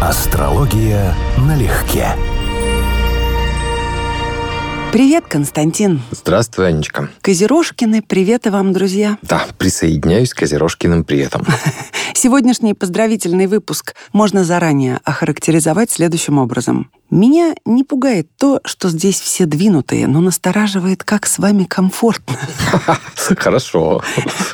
Астрология налегке. Привет, Константин. Здравствуй, Анечка. Козерожкины, привет и вам, друзья. Да, присоединяюсь к Козерожкиным приветом. Сегодняшний поздравительный выпуск можно заранее охарактеризовать следующим образом. Меня не пугает то, что здесь все двинутые, но настораживает, как с вами комфортно. Хорошо.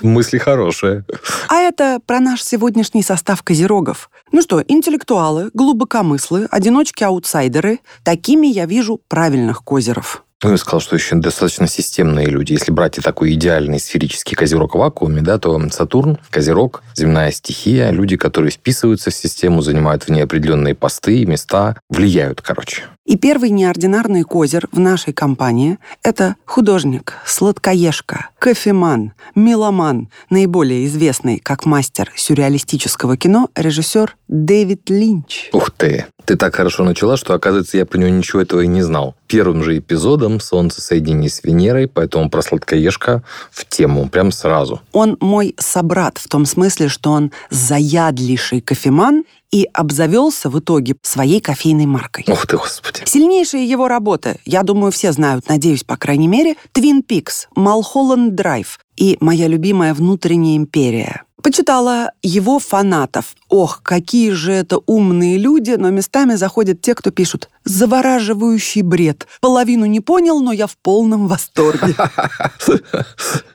Мысли хорошие. А это про наш сегодняшний состав козерогов. Ну что, интеллектуалы, глубокомыслы, одиночки-аутсайдеры. Такими я вижу правильных козеров. Ну, я сказал, что еще достаточно системные люди. Если брать и такой идеальный сферический козерог в вакууме, да, то Сатурн, козерог, земная стихия, люди, которые вписываются в систему, занимают в ней определенные посты, места, влияют, короче. И первый неординарный козер в нашей компании – это художник, сладкоежка, кофеман, меломан, наиболее известный как мастер сюрреалистического кино режиссер Дэвид Линч. Ух ты! Ты так хорошо начала, что, оказывается, я про него ничего этого и не знал. Первым же эпизодом «Солнце соединение с Венерой», поэтому про сладкоежка в тему, прям сразу. Он мой собрат в том смысле, что он заядлейший кофеман и обзавелся в итоге своей кофейной маркой. Ух ты, господи. Сильнейшие его работы, я думаю, все знают, надеюсь, по крайней мере, «Твин Пикс», «Малхолланд Драйв» и моя любимая «Внутренняя империя». Почитала его фанатов. Ох, какие же это умные люди, но местами заходят те, кто пишут «завораживающий бред». Половину не понял, но я в полном восторге.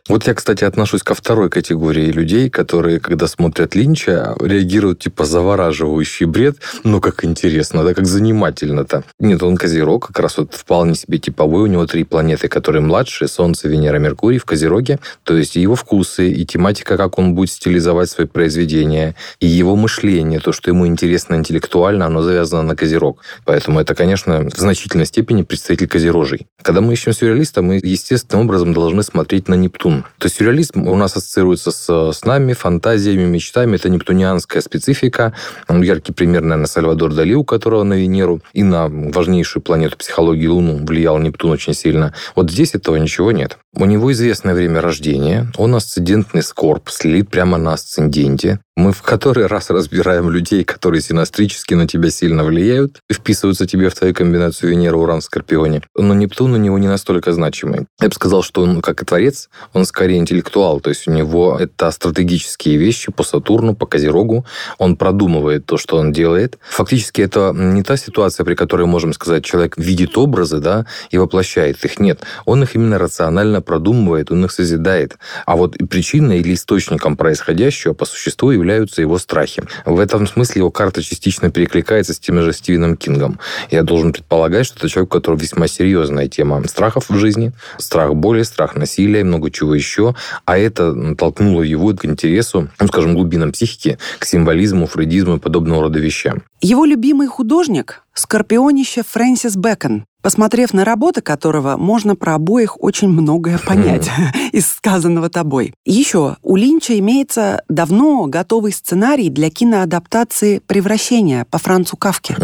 Вот я, кстати, отношусь ко второй категории людей, которые, когда смотрят Линча, реагируют типа завораживающий бред. Ну, как интересно, да, как занимательно-то. Нет, он Козерог, как раз вот вполне себе типовой. У него три планеты, которые младшие. Солнце, Венера, Меркурий в Козероге. То есть его вкусы и тематика, как он будет стилизовать свои произведения, и его мышление, то, что ему интересно интеллектуально, оно завязано на Козерог. Поэтому это, конечно, в значительной степени представитель Козерожий. Когда мы ищем сюрреалиста, мы естественным образом должны смотреть на Нептун. То есть сюрреализм у нас ассоциируется с снами, фантазиями, мечтами. Это нептунианская специфика. Яркий пример, наверное, Сальвадор Дали, у которого на Венеру и на важнейшую планету психологии Луну влиял Нептун очень сильно. Вот здесь этого ничего нет. У него известное время рождения. Он асцендентный скорб, слит прямо на асценденте. Мы в который раз разбираем людей, которые синастрически на тебя сильно влияют, вписываются тебе в твою комбинацию Венера, Уран Скорпионе. Но Нептун у него не настолько значимый. Я бы сказал, что он, как и творец, он скорее интеллектуал. То есть у него это стратегические вещи по Сатурну, по Козерогу. Он продумывает то, что он делает. Фактически это не та ситуация, при которой можем сказать, человек видит образы да, и воплощает их. Нет. Он их именно рационально продумывает, он их созидает. А вот причиной или источником происходящего по существу является являются его страхи. В этом смысле его карта частично перекликается с тем же Стивеном Кингом. Я должен предполагать, что это человек, у которого весьма серьезная тема страхов в жизни, страх боли, страх насилия, много чего еще. А это толкнуло его к интересу, ну, скажем, глубинам психики, к символизму, фрейдизму и подобного рода вещам. Его любимый художник – скорпионище Фрэнсис Бэкон, посмотрев на работы которого, можно про обоих очень многое понять из сказанного тобой. Еще, у Линча имеется давно готовый сценарий для киноадаптации «Превращения» по Францу Кавке.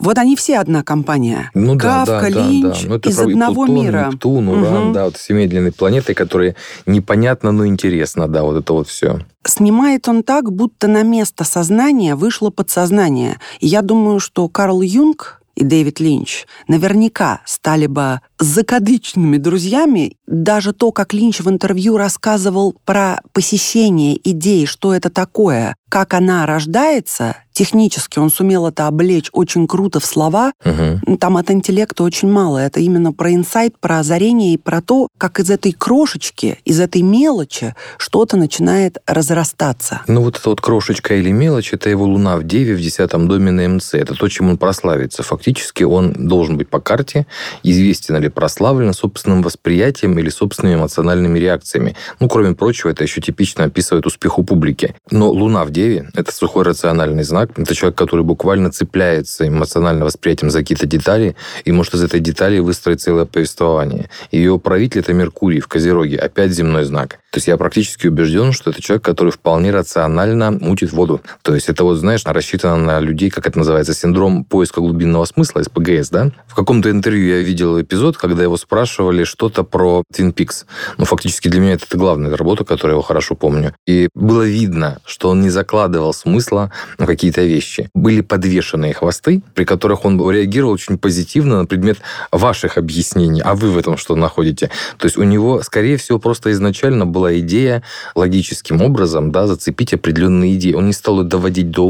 Вот они все одна компания. Ну, Кавка, да, да, Линч да, да. Ну, из одного Плутон, мира. Нептун, Уран, да, вот все медленные планеты, которые непонятно, но интересно, да, вот это вот все. Снимает он так, будто на место сознания вышло подсознание. И я думаю, что Карл Юнг и Дэвид Линч наверняка стали бы закадычными друзьями. Даже то, как Линч в интервью рассказывал про посещение идеи, что это такое, как она рождается, технически он сумел это облечь очень круто в слова. Угу. Там от интеллекта очень мало. Это именно про инсайт, про озарение и про то, как из этой крошечки, из этой мелочи что-то начинает разрастаться. Ну, вот эта вот крошечка или мелочь, это его луна в Деве в десятом доме на МЦ. Это то, чем он прославится. Фактически он должен быть по карте известен или прославлен собственным восприятием или собственными эмоциональными реакциями. Ну, кроме прочего, это еще типично описывает успех у публики. Но луна в Деве – это сухой рациональный знак. Это человек, который буквально цепляется эмоционально восприятием за какие-то детали и может из этой детали выстроить целое повествование. Ее правитель – это Меркурий в Козероге, опять земной знак. То есть я практически убежден, что это человек, который вполне рационально мутит воду. То есть это вот, знаешь, рассчитано на людей, как это называется, синдром поиска глубинного смысла, СПГС, да? В каком-то интервью я видел эпизод, когда его спрашивали что-то про Twin Peaks. Ну, фактически для меня это главная работа, которую я его хорошо помню. И было видно, что он не закладывал смысла в какие-то вещи. Были подвешенные хвосты, при которых он реагировал очень позитивно на предмет ваших объяснений. А вы в этом что находите? То есть у него, скорее всего, просто изначально была идея логическим образом да, зацепить определенные идеи. Он не стал их доводить до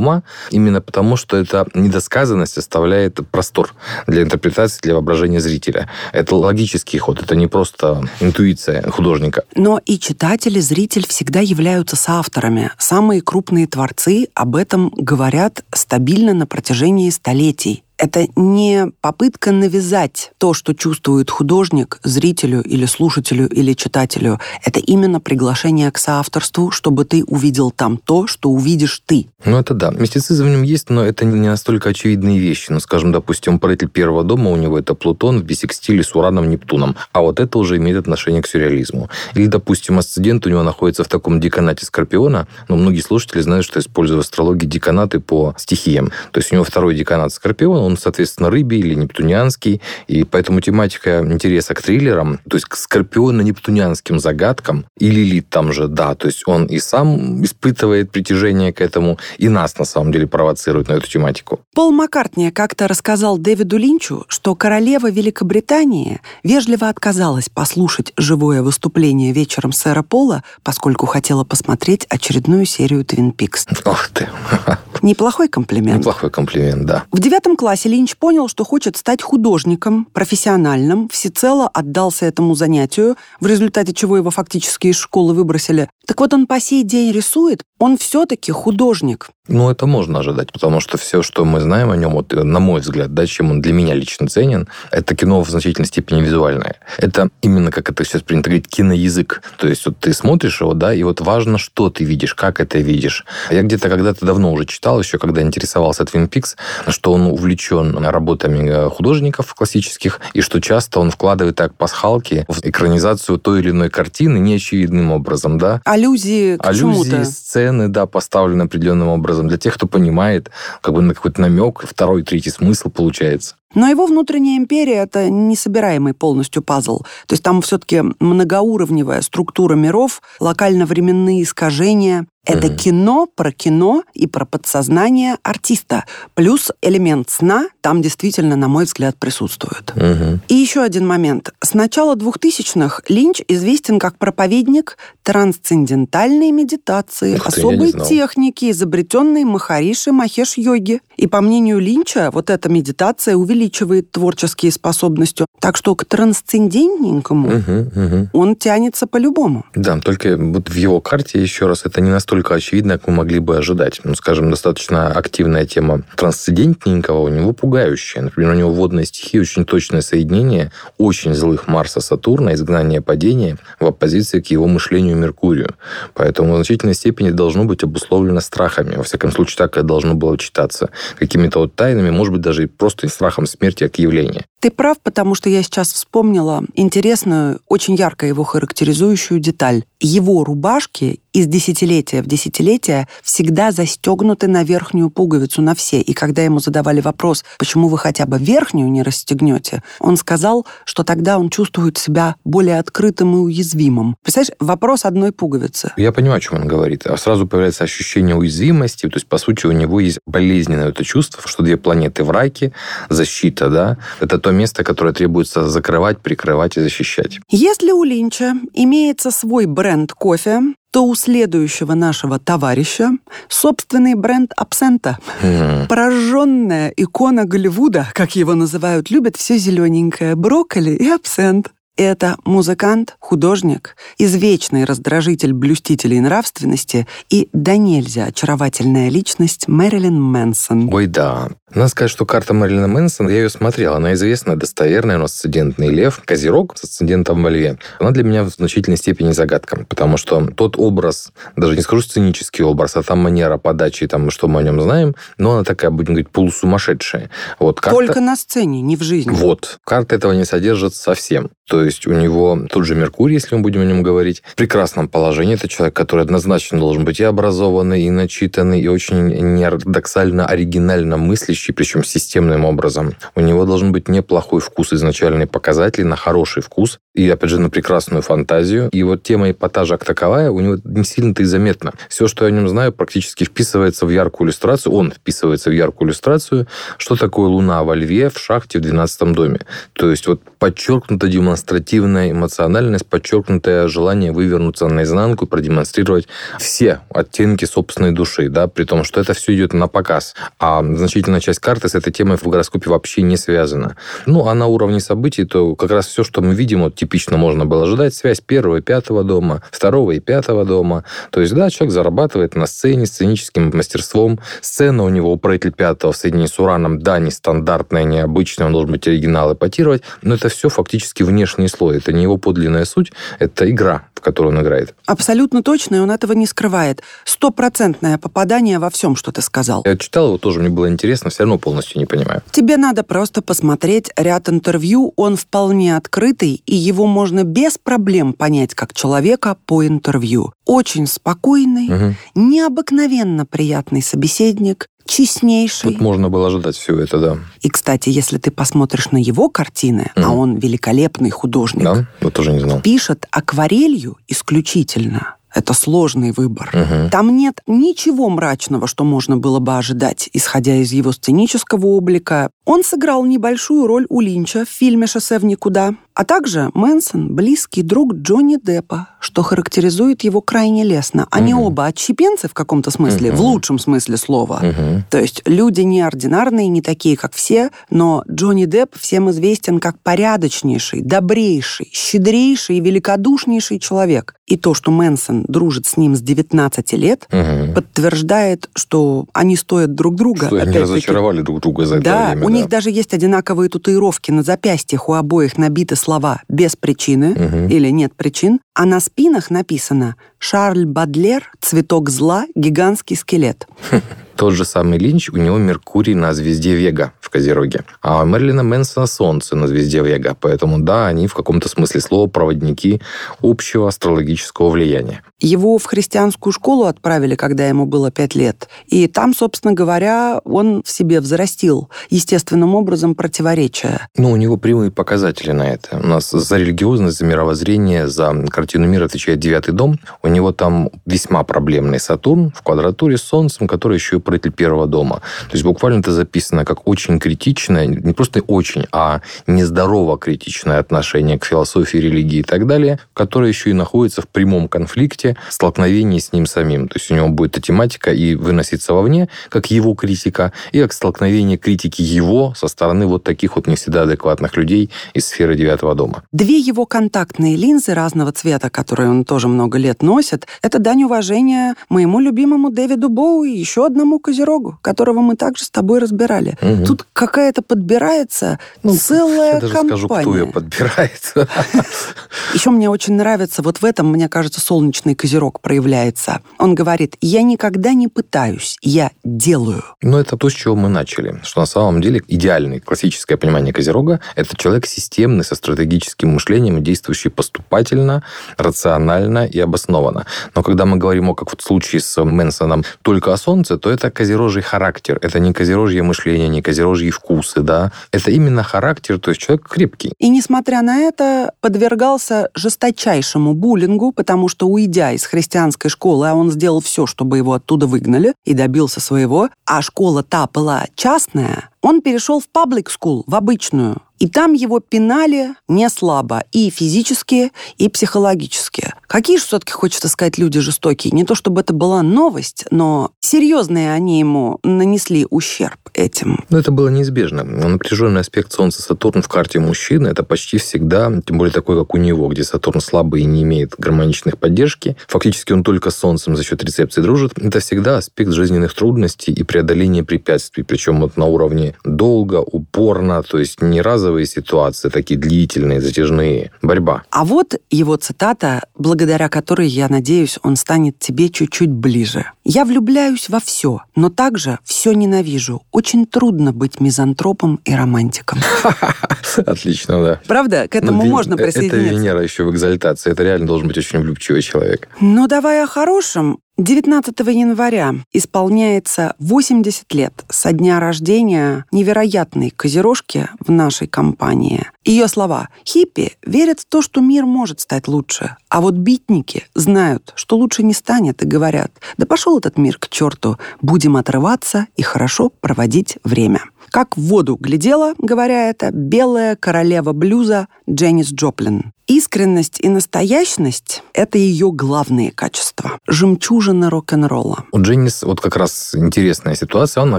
именно потому, что эта недосказанность оставляет простор для интерпретации, для воображения зрителя. Это логический ход, это не просто интуиция художника. Но и читатель, и зритель всегда являются соавторами. Самые крупные творцы об этом говорят стабильно на протяжении столетий это не попытка навязать то, что чувствует художник зрителю или слушателю или читателю. Это именно приглашение к соавторству, чтобы ты увидел там то, что увидишь ты. Ну, это да. Мистицизм в нем есть, но это не настолько очевидные вещи. Ну, скажем, допустим, правитель первого дома, у него это Плутон в бисекстиле с Ураном, Нептуном. А вот это уже имеет отношение к сюрреализму. Или, допустим, асцендент у него находится в таком деканате Скорпиона. Но многие слушатели знают, что использую в астрологии деканаты по стихиям. То есть у него второй деканат Скорпиона, он, соответственно, рыбий или нептунианский, и поэтому тематика интереса к триллерам, то есть к скорпионо-нептунианским загадкам, и Лилит там же, да, то есть он и сам испытывает притяжение к этому, и нас, на самом деле, провоцирует на эту тематику. Пол Маккартни как-то рассказал Дэвиду Линчу, что королева Великобритании вежливо отказалась послушать живое выступление вечером сэра Пола, поскольку хотела посмотреть очередную серию «Твин Пикс». Ох ты! Неплохой комплимент. Неплохой комплимент, да. В девятом классе Линч понял, что хочет стать художником, профессиональным, всецело отдался этому занятию, в результате чего его фактически из школы выбросили. Так вот он по сей день рисует, он все-таки художник. Ну, это можно ожидать, потому что все, что мы знаем о нем, вот, на мой взгляд, да, чем он для меня лично ценен, это кино в значительной степени визуальное. Это именно, как это сейчас принято говорить, киноязык. То есть вот ты смотришь его, да, и вот важно, что ты видишь, как это видишь. Я где-то когда-то давно уже читал, еще когда интересовался Twin Peaks, что он увлечен работами э, художников классических, и что часто он вкладывает так пасхалки в экранизацию той или иной картины неочевидным образом, да. Аллюзии к Аллюзии, чему-то. сцены, да, поставлены определенным образом образом. Для тех, кто понимает, как бы на какой-то намек, второй, третий смысл получается. Но его внутренняя империя — это несобираемый полностью пазл. То есть там все-таки многоуровневая структура миров, локально-временные искажения. Это mm-hmm. кино про кино и про подсознание артиста. Плюс элемент сна там действительно, на мой взгляд, присутствует. Mm-hmm. И еще один момент. С начала 2000-х Линч известен как проповедник трансцендентальной медитации, Ух ты, особой техники, изобретенной Махариши Махеш-йоги. И по мнению Линча, вот эта медитация увеличивает творческие способности. Так что к трансцендентненькому угу, угу. он тянется по-любому. Да, только вот в его карте, еще раз, это не настолько очевидно, как мы могли бы ожидать. Ну, скажем, достаточно активная тема трансцендентненького у него пугающая. Например, у него водные стихи очень точное соединение очень злых Марса, Сатурна, изгнание, падение в оппозиции к его мышлению Меркурию. Поэтому в значительной степени должно быть обусловлено страхами. Во всяком случае, так это должно было читаться. Какими-то вот тайнами, может быть, даже просто страхом смерти как явления. Ты прав, потому что я сейчас вспомнила интересную, очень ярко его характеризующую деталь. Его рубашки из десятилетия в десятилетие всегда застегнуты на верхнюю пуговицу на все. И когда ему задавали вопрос, почему вы хотя бы верхнюю не расстегнете, он сказал, что тогда он чувствует себя более открытым и уязвимым. Представляешь, вопрос одной пуговицы. Я понимаю, о чем он говорит. А сразу появляется ощущение уязвимости. То есть, по сути, у него есть болезненное это чувство, что две планеты в раке, защита, да, это то место, которое требуется закрывать, прикрывать и защищать. Если у Линча имеется свой бренд кофе, то у следующего нашего товарища собственный бренд абсента. Mm. Пораженная икона Голливуда, как его называют, любят все зелененькое, брокколи и абсент. Это музыкант, художник, извечный раздражитель блюстителей нравственности и да нельзя очаровательная личность Мэрилин Мэнсон. Ой, да. Надо сказать, что карта Мэрилина Мэнсон, я ее смотрел, она известная, достоверная, у нас асцендентный лев, козерог с асцендентом во льве. Она для меня в значительной степени загадка, потому что тот образ, даже не скажу сценический образ, а там манера подачи, там, что мы о нем знаем, но она такая, будем говорить, полусумасшедшая. Вот, карта... Только на сцене, не в жизни. Вот. Карта этого не содержит совсем. То есть у него тот же Меркурий, если мы будем о нем говорить, в прекрасном положении. Это человек, который однозначно должен быть и образованный, и начитанный, и очень неордоксально, оригинально мыслящий, вещи, причем системным образом. У него должен быть неплохой вкус, изначальные показатели на хороший вкус и, опять же, на прекрасную фантазию. И вот тема эпатажа как таковая у него не сильно-то и заметна. Все, что я о нем знаю, практически вписывается в яркую иллюстрацию. Он вписывается в яркую иллюстрацию, что такое луна во льве в шахте в 12 доме. То есть вот подчеркнута демонстративная эмоциональность, подчеркнутое желание вывернуться наизнанку и продемонстрировать все оттенки собственной души, да, при том, что это все идет на показ. А значительная часть карты с этой темой в гороскопе вообще не связана. Ну, а на уровне событий, то как раз все, что мы видим, вот типично можно было ожидать, связь первого и пятого дома, второго и пятого дома. То есть, да, человек зарабатывает на сцене сценическим мастерством. Сцена у него управитель пятого в соединении с Ураном, да, нестандартная, необычная, он должен быть оригинал эпатировать, но это все фактически внешний слой. Это не его подлинная суть, это игра, в которую он играет. Абсолютно точно, и он этого не скрывает. Стопроцентное попадание во всем, что ты сказал. Я читал его тоже, мне было интересно, все равно полностью не понимаю. Тебе надо просто посмотреть ряд интервью, он вполне открытый, и его можно без проблем понять как человека по интервью. Очень спокойный, угу. необыкновенно приятный собеседник, честнейший. Тут можно было ожидать все это, да. И, кстати, если ты посмотришь на его картины, mm. а он великолепный художник, да? вот тоже не знал. пишет акварелью исключительно. Это сложный выбор. Угу. Там нет ничего мрачного, что можно было бы ожидать, исходя из его сценического облика. Он сыграл небольшую роль у Линча в фильме «Шоссе в никуда», а также Мэнсон – близкий друг Джонни Деппа, что характеризует его крайне лестно. Они угу. оба отщепенцы в каком-то смысле, угу. в лучшем смысле слова. Угу. То есть люди неординарные, не такие, как все, но Джонни Депп всем известен как порядочнейший, добрейший, щедрейший и великодушнейший человек. И то, что Мэнсон дружит с ним с 19 лет, угу. подтверждает, что они стоят друг друга. Что они разочаровали друг друга за да, это время. У да. них даже есть одинаковые татуировки на запястьях у обоих набиты слова «без причины» угу. или «нет причин», а на спинах написано «Шарль Бадлер, цветок зла, гигантский скелет». Тот же самый Линч, у него Меркурий на звезде Вега в Козероге, а у Мерлина Мэнсона Солнце на звезде Вега. Поэтому, да, они в каком-то смысле слова проводники общего астрологического влияния. Его в христианскую школу отправили, когда ему было пять лет. И там, собственно говоря, он в себе взрастил естественным образом противоречия. Ну, у него прямые показатели на это. У нас за религиозность, за мировоззрение, за картину мира отвечает девятый дом. У него там весьма проблемный Сатурн в квадратуре с Солнцем, который еще и правитель первого дома. То есть буквально это записано как очень критичное, не просто очень, а нездорово критичное отношение к философии, религии и так далее, которое еще и находится в прямом конфликте, столкновении с ним самим. То есть у него будет эта тематика и выноситься вовне, как его критика, и как столкновение критики его со стороны вот таких вот не всегда адекватных людей из сферы девятого дома. Две его контактные линзы разного цвета, которые он тоже много лет носит, это дань уважения моему любимому Дэвиду Боу и еще одному Козерогу, которого мы также с тобой разбирали. Угу. Тут какая-то подбирается ну, целая я даже компания. скажу, кто ее подбирает. Еще мне очень нравится, вот в этом, мне кажется, солнечный Козерог проявляется. Он говорит, я никогда не пытаюсь, я делаю. Но это то, с чего мы начали. Что на самом деле идеальное классическое понимание Козерога – это человек системный, со стратегическим мышлением, действующий поступательно, рационально и обоснованно. Но когда мы говорим, о, как в случае с Мэнсоном, только о Солнце, то это козерожий характер. Это не козерожье мышление, не козерожьи вкусы, да. Это именно характер, то есть человек крепкий. И несмотря на это, подвергался жесточайшему буллингу, потому что, уйдя из христианской школы, а он сделал все, чтобы его оттуда выгнали и добился своего, а школа та была частная, он перешел в паблик school, в обычную, и там его пинали не слабо, и физически, и психологически. Какие же все-таки, хочется сказать, люди жестокие? Не то чтобы это была новость, но серьезные они ему нанесли ущерб этим. Но это было неизбежно. Напряженный аспект Солнца Сатурн в карте мужчины это почти всегда, тем более такой, как у него, где Сатурн слабый и не имеет гармоничных поддержки. Фактически он только с Солнцем за счет рецепции дружит. Это всегда аспект жизненных трудностей и преодоления препятствий. Причем вот на уровне долго, упорно, то есть не разовые ситуации, такие длительные, затяжные. Борьба. А вот его цитата, благодаря которой, я надеюсь, он станет тебе чуть-чуть ближе. «Я влюбляюсь во все, но также все ненавижу. Очень трудно быть мизантропом и романтиком». Отлично, да. Правда? К этому можно присоединиться. Это Венера еще в экзальтации. Это реально должен быть очень влюбчивый человек. Ну, давай о хорошем. 19 января исполняется 80 лет со дня рождения невероятной козерожки в нашей компании. Ее слова «Хиппи верят в то, что мир может стать лучше, а вот битники знают, что лучше не станет и говорят «Да пошел этот мир к черту, будем отрываться и хорошо проводить время». Как в воду глядела, говоря это, белая королева блюза Дженнис Джоплин. Искренность и настоящность — это ее главные качества. Жемчужина рок-н-ролла. У Дженнис вот как раз интересная ситуация. Он на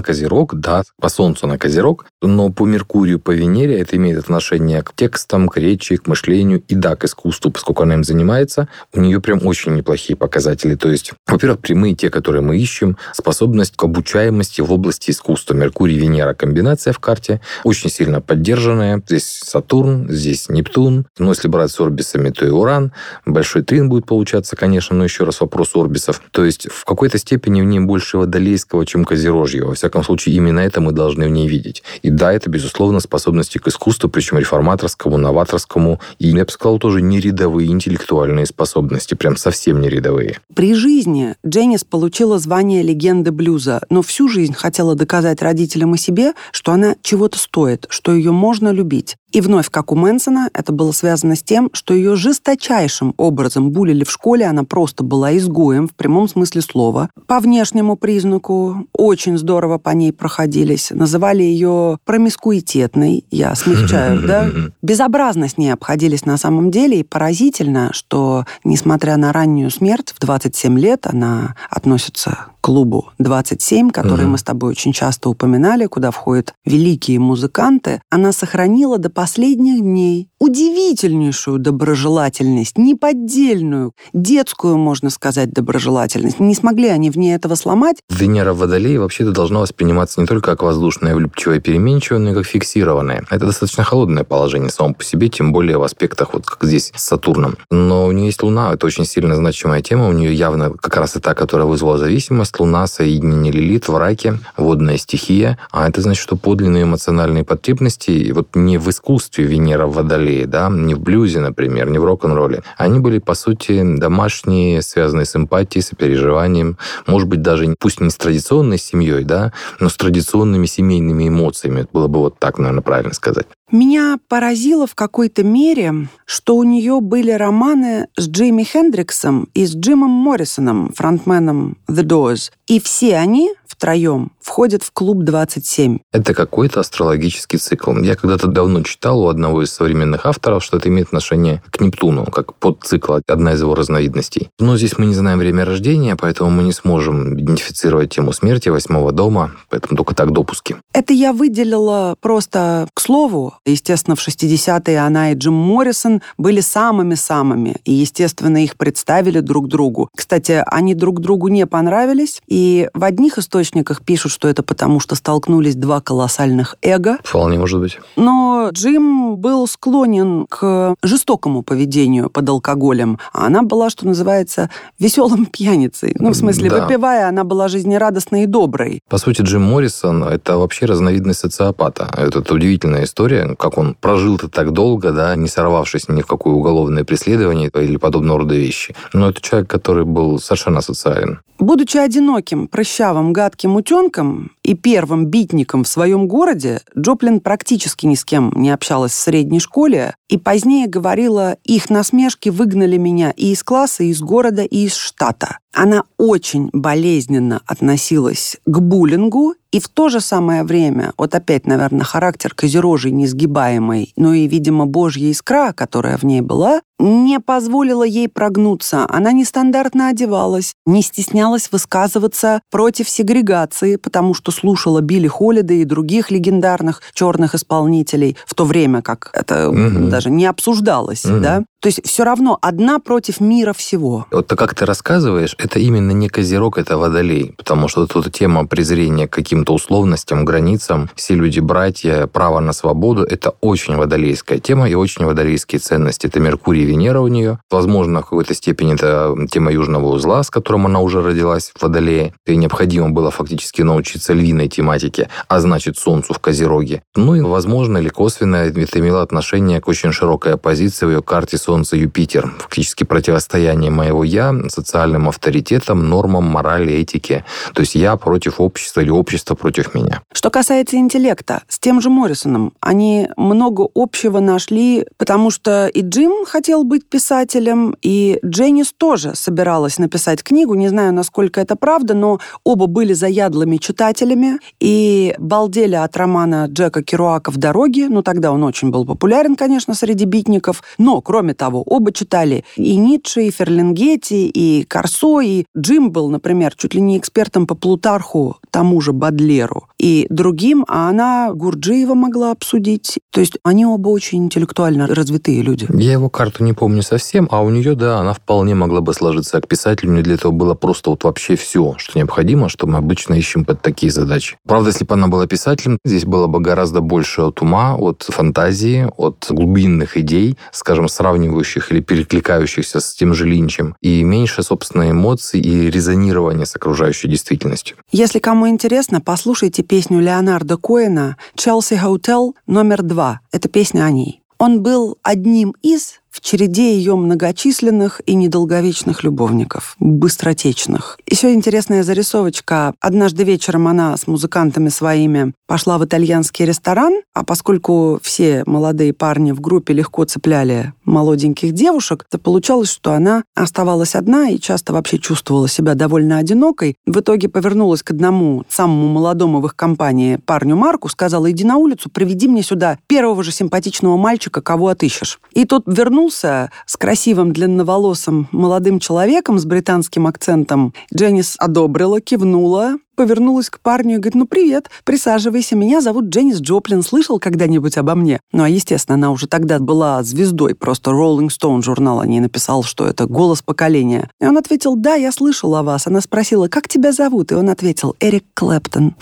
Козерог, да, по Солнцу на Козерог, но по Меркурию, по Венере это имеет отношение к текстам, к речи, к мышлению и, да, к искусству, поскольку она им занимается. У нее прям очень неплохие показатели. То есть, во-первых, прямые те, которые мы ищем, способность к обучаемости в области искусства. Меркурий-Венера комбинация в карте очень сильно поддержанная. Здесь Сатурн, здесь Нептун. Но если брать орбисами, то и Уран. Большой трин будет получаться, конечно, но еще раз вопрос орбисов. То есть в какой-то степени в ней больше водолейского, чем козерожьего. Во всяком случае, именно это мы должны в ней видеть. И да, это, безусловно, способности к искусству, причем реформаторскому, новаторскому. И, я бы сказал, тоже не рядовые интеллектуальные способности, прям совсем не рядовые. При жизни Дженнис получила звание легенды блюза, но всю жизнь хотела доказать родителям и себе, что она чего-то стоит, что ее можно любить. И вновь, как у Мэнсона, это было связано с тем, что ее жесточайшим образом булили в школе, она просто была изгоем в прямом смысле слова. По внешнему признаку очень здорово по ней проходились. Называли ее промискуитетной, я смягчаю, да? Безобразно с ней обходились на самом деле, и поразительно, что, несмотря на раннюю смерть, в 27 лет она относится к клубу 27, который мы с тобой очень часто упоминали, куда входят великие музыканты, она сохранила до последних дней удивительнейшую доброжелательность, неподдельную, детскую, можно сказать, доброжелательность. Не смогли они в ней этого сломать. Венера в Водолее вообще-то должна восприниматься не только как воздушная, влюбчивая, переменчивая, но и как фиксированная. Это достаточно холодное положение само по себе, тем более в аспектах, вот как здесь с Сатурном. Но у нее есть Луна, это очень сильно значимая тема, у нее явно как раз и та, которая вызвала зависимость. Луна, соединение Лилит в раке, водная стихия, а это значит, что подлинные эмоциональные потребности, вот не в искусстве Венера в Водолее, да, не в блюзе, например, не в рок-н-ролле. Они были, по сути, домашние, связанные с эмпатией, с переживанием, может быть, даже пусть не с традиционной семьей, да, но с традиционными семейными эмоциями. Было бы вот так, наверное, правильно сказать. Меня поразило в какой-то мере, что у нее были романы с Джимми Хендриксом и с Джимом Моррисоном, фронтменом The Doors. И все они втроем входят в клуб 27. Это какой-то астрологический цикл. Я когда-то давно читал у одного из современных авторов, что это имеет отношение к Нептуну, как подцикл, одна из его разновидностей. Но здесь мы не знаем время рождения, поэтому мы не сможем идентифицировать тему смерти восьмого дома, поэтому только так допуски. Это я выделила просто к слову. Естественно, в 60-е она и Джим Моррисон были самыми-самыми, и, естественно, их представили друг другу. Кстати, они друг другу не понравились, и в одних источниках пишут, что это потому, что столкнулись два колоссальных эго. Вполне может быть. Но Джим был склонен к жестокому поведению под алкоголем, а она была, что называется, веселым пьяницей. Ну, в смысле, да. выпивая, она была жизнерадостной и доброй. По сути, Джим Моррисон – это вообще разновидность социопата. Это, это удивительная история, как он прожил-то так долго, да, не сорвавшись ни в какое уголовное преследование или подобного рода вещи. Но это человек, который был совершенно социален. Будучи одиноким, прыщавым, гадким утенком человеком, и первым битником в своем городе, Джоплин практически ни с кем не общалась в средней школе и позднее говорила, их насмешки выгнали меня и из класса, и из города, и из штата. Она очень болезненно относилась к буллингу и в то же самое время, вот опять, наверное, характер козерожий несгибаемый, но и, видимо, божья искра, которая в ней была, не позволила ей прогнуться. Она нестандартно одевалась, не стеснялась высказываться против сегрегации, потому что слушала Билли Холлида и других легендарных черных исполнителей, в то время как это угу. даже не обсуждалось, угу. да? То есть все равно одна против мира всего. Вот то, как ты рассказываешь, это именно не козерог, это водолей. Потому что тут тема презрения к каким-то условностям, границам, все люди братья, право на свободу, это очень водолейская тема и очень водолейские ценности. Это Меркурий и Венера у нее. Возможно, в какой-то степени это тема южного узла, с которым она уже родилась в Водолее. И необходимо было фактически научиться львиной тематике, а значит Солнцу в Козероге. Ну и, возможно, или косвенно это имело отношение к очень широкой оппозиции в ее карте Солнце, Юпитер. Фактически противостояние моего «я» социальным авторитетам, нормам, морали, этике. То есть я против общества или общество против меня. Что касается интеллекта, с тем же Моррисоном они много общего нашли, потому что и Джим хотел быть писателем, и Дженнис тоже собиралась написать книгу. Не знаю, насколько это правда, но оба были заядлыми читателями и балдели от романа Джека Керуака «В дороге». Ну, тогда он очень был популярен, конечно, среди битников. Но, кроме того, оба читали и Ницше, и Ферленгетти, и Корсо, и Джим был, например, чуть ли не экспертом по Плутарху, тому же Бадлеру, и другим, а она Гурджиева могла обсудить. То есть они оба очень интеллектуально развитые люди. Я его карту не помню совсем, а у нее, да, она вполне могла бы сложиться к писателю. Мне для этого было просто вот вообще все, что необходимо, что мы обычно ищем под такие задачи. Правда, если бы она была писателем, здесь было бы гораздо больше от ума, от фантазии, от глубинных идей, скажем, сравнивающих или перекликающихся с тем же Линчем, и меньше, собственно, эмоций и резонирования с окружающей действительностью. Если кому интересно, послушайте песню Леонардо Коэна «Челси Hotel номер два». Это песня о ней. Он был одним из в череде ее многочисленных и недолговечных любовников, быстротечных. Еще интересная зарисовочка. Однажды вечером она с музыкантами своими пошла в итальянский ресторан, а поскольку все молодые парни в группе легко цепляли молоденьких девушек, то получалось, что она оставалась одна и часто вообще чувствовала себя довольно одинокой. В итоге повернулась к одному самому молодому в их компании парню Марку, сказала, иди на улицу, приведи мне сюда первого же симпатичного мальчика, кого отыщешь. И тот вернулся вернулся с красивым длинноволосым молодым человеком с британским акцентом. Дженнис одобрила, кивнула, повернулась к парню и говорит, ну, привет, присаживайся, меня зовут Дженнис Джоплин, слышал когда-нибудь обо мне? Ну, а, естественно, она уже тогда была звездой, просто Rolling Stone журнал о ней написал, что это голос поколения. И он ответил, да, я слышал о вас. Она спросила, как тебя зовут? И он ответил, Эрик Клэптон.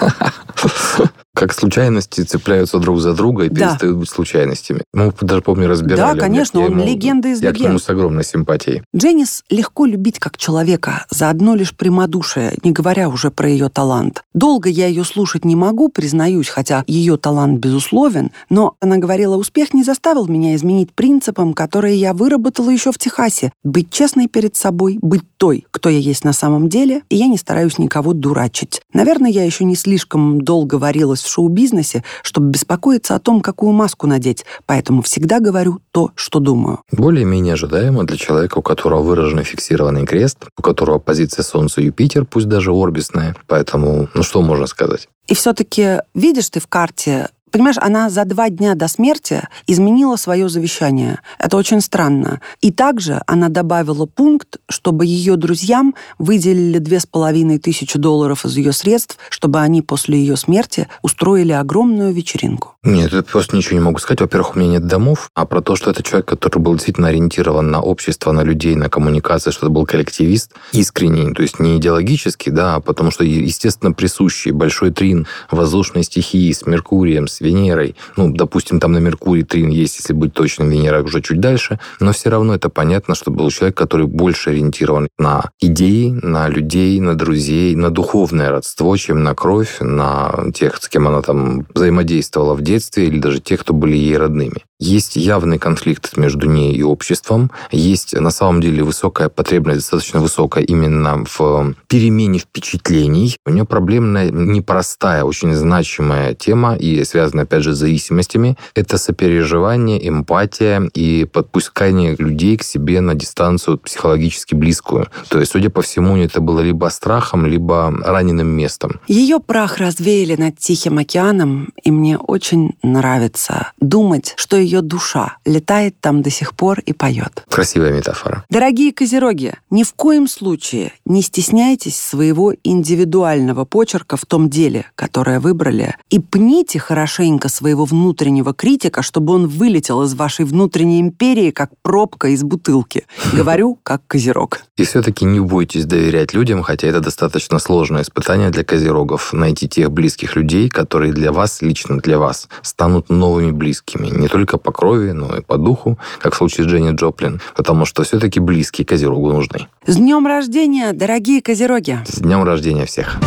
как случайности цепляются друг за друга и да. перестают быть случайностями. Мы даже, помню, разбирали. Да, конечно, он ему, легенда из я легенд. Я к нему с огромной симпатией. Дженнис легко любить как человека, за одно лишь прямодушие, не говоря уже про ее талант. Долго я ее слушать не могу, признаюсь, хотя ее талант безусловен, но она говорила, успех не заставил меня изменить принципам, которые я выработала еще в Техасе. Быть честной перед собой, быть той, кто я есть на самом деле, и я не стараюсь никого дурачить. Наверное, я еще не слишком долго варилась в шоу-бизнесе, чтобы беспокоиться о том, какую маску надеть, поэтому всегда говорю то, что думаю. Более-менее ожидаемо для человека, у которого выраженный фиксированный крест, у которого позиция Солнца Юпитер, пусть даже орбисная. Поэтому, ну что можно сказать? И все-таки видишь ты в карте Понимаешь, она за два дня до смерти изменила свое завещание. Это очень странно. И также она добавила пункт, чтобы ее друзьям выделили две с половиной тысячи долларов из ее средств, чтобы они после ее смерти устроили огромную вечеринку. Нет, я просто ничего не могу сказать. Во-первых, у меня нет домов, а про то, что это человек, который был действительно ориентирован на общество, на людей, на коммуникации, что это был коллективист, искренний, то есть не идеологический, да, а потому что, естественно, присущий большой трин воздушной стихии с Меркурием, с Венерой. Ну, допустим, там на Меркурии трин есть, если быть точным, Венера уже чуть дальше. Но все равно это понятно, что был человек, который больше ориентирован на идеи, на людей, на друзей, на духовное родство, чем на кровь, на тех, с кем она там взаимодействовала в детстве, или даже тех, кто были ей родными. Есть явный конфликт между ней и обществом. Есть на самом деле высокая потребность, достаточно высокая именно в перемене впечатлений. У нее проблемная, непростая, очень значимая тема и связанная, опять же, с зависимостями. Это сопереживание, эмпатия и подпускание людей к себе на дистанцию психологически близкую. То есть, судя по всему, это было либо страхом, либо раненым местом. Ее прах развеяли над Тихим океаном, и мне очень нравится думать, что ее душа летает там до сих пор и поет. Красивая метафора. Дорогие козероги, ни в коем случае не стесняйтесь своего индивидуального почерка в том деле, которое выбрали, и пните хорошенько своего внутреннего критика, чтобы он вылетел из вашей внутренней империи, как пробка из бутылки. Говорю, как козерог. И все-таки не бойтесь доверять людям, хотя это достаточно сложное испытание для козерогов. Найти тех близких людей, которые для вас, лично для вас, станут новыми близкими. Не только только по крови, но и по духу, как в случае с Дженни Джоплин, потому что все-таки близкие Козерогу нужны. С днем рождения, дорогие Козероги! С днем рождения всех!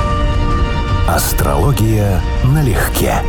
Астрология налегке.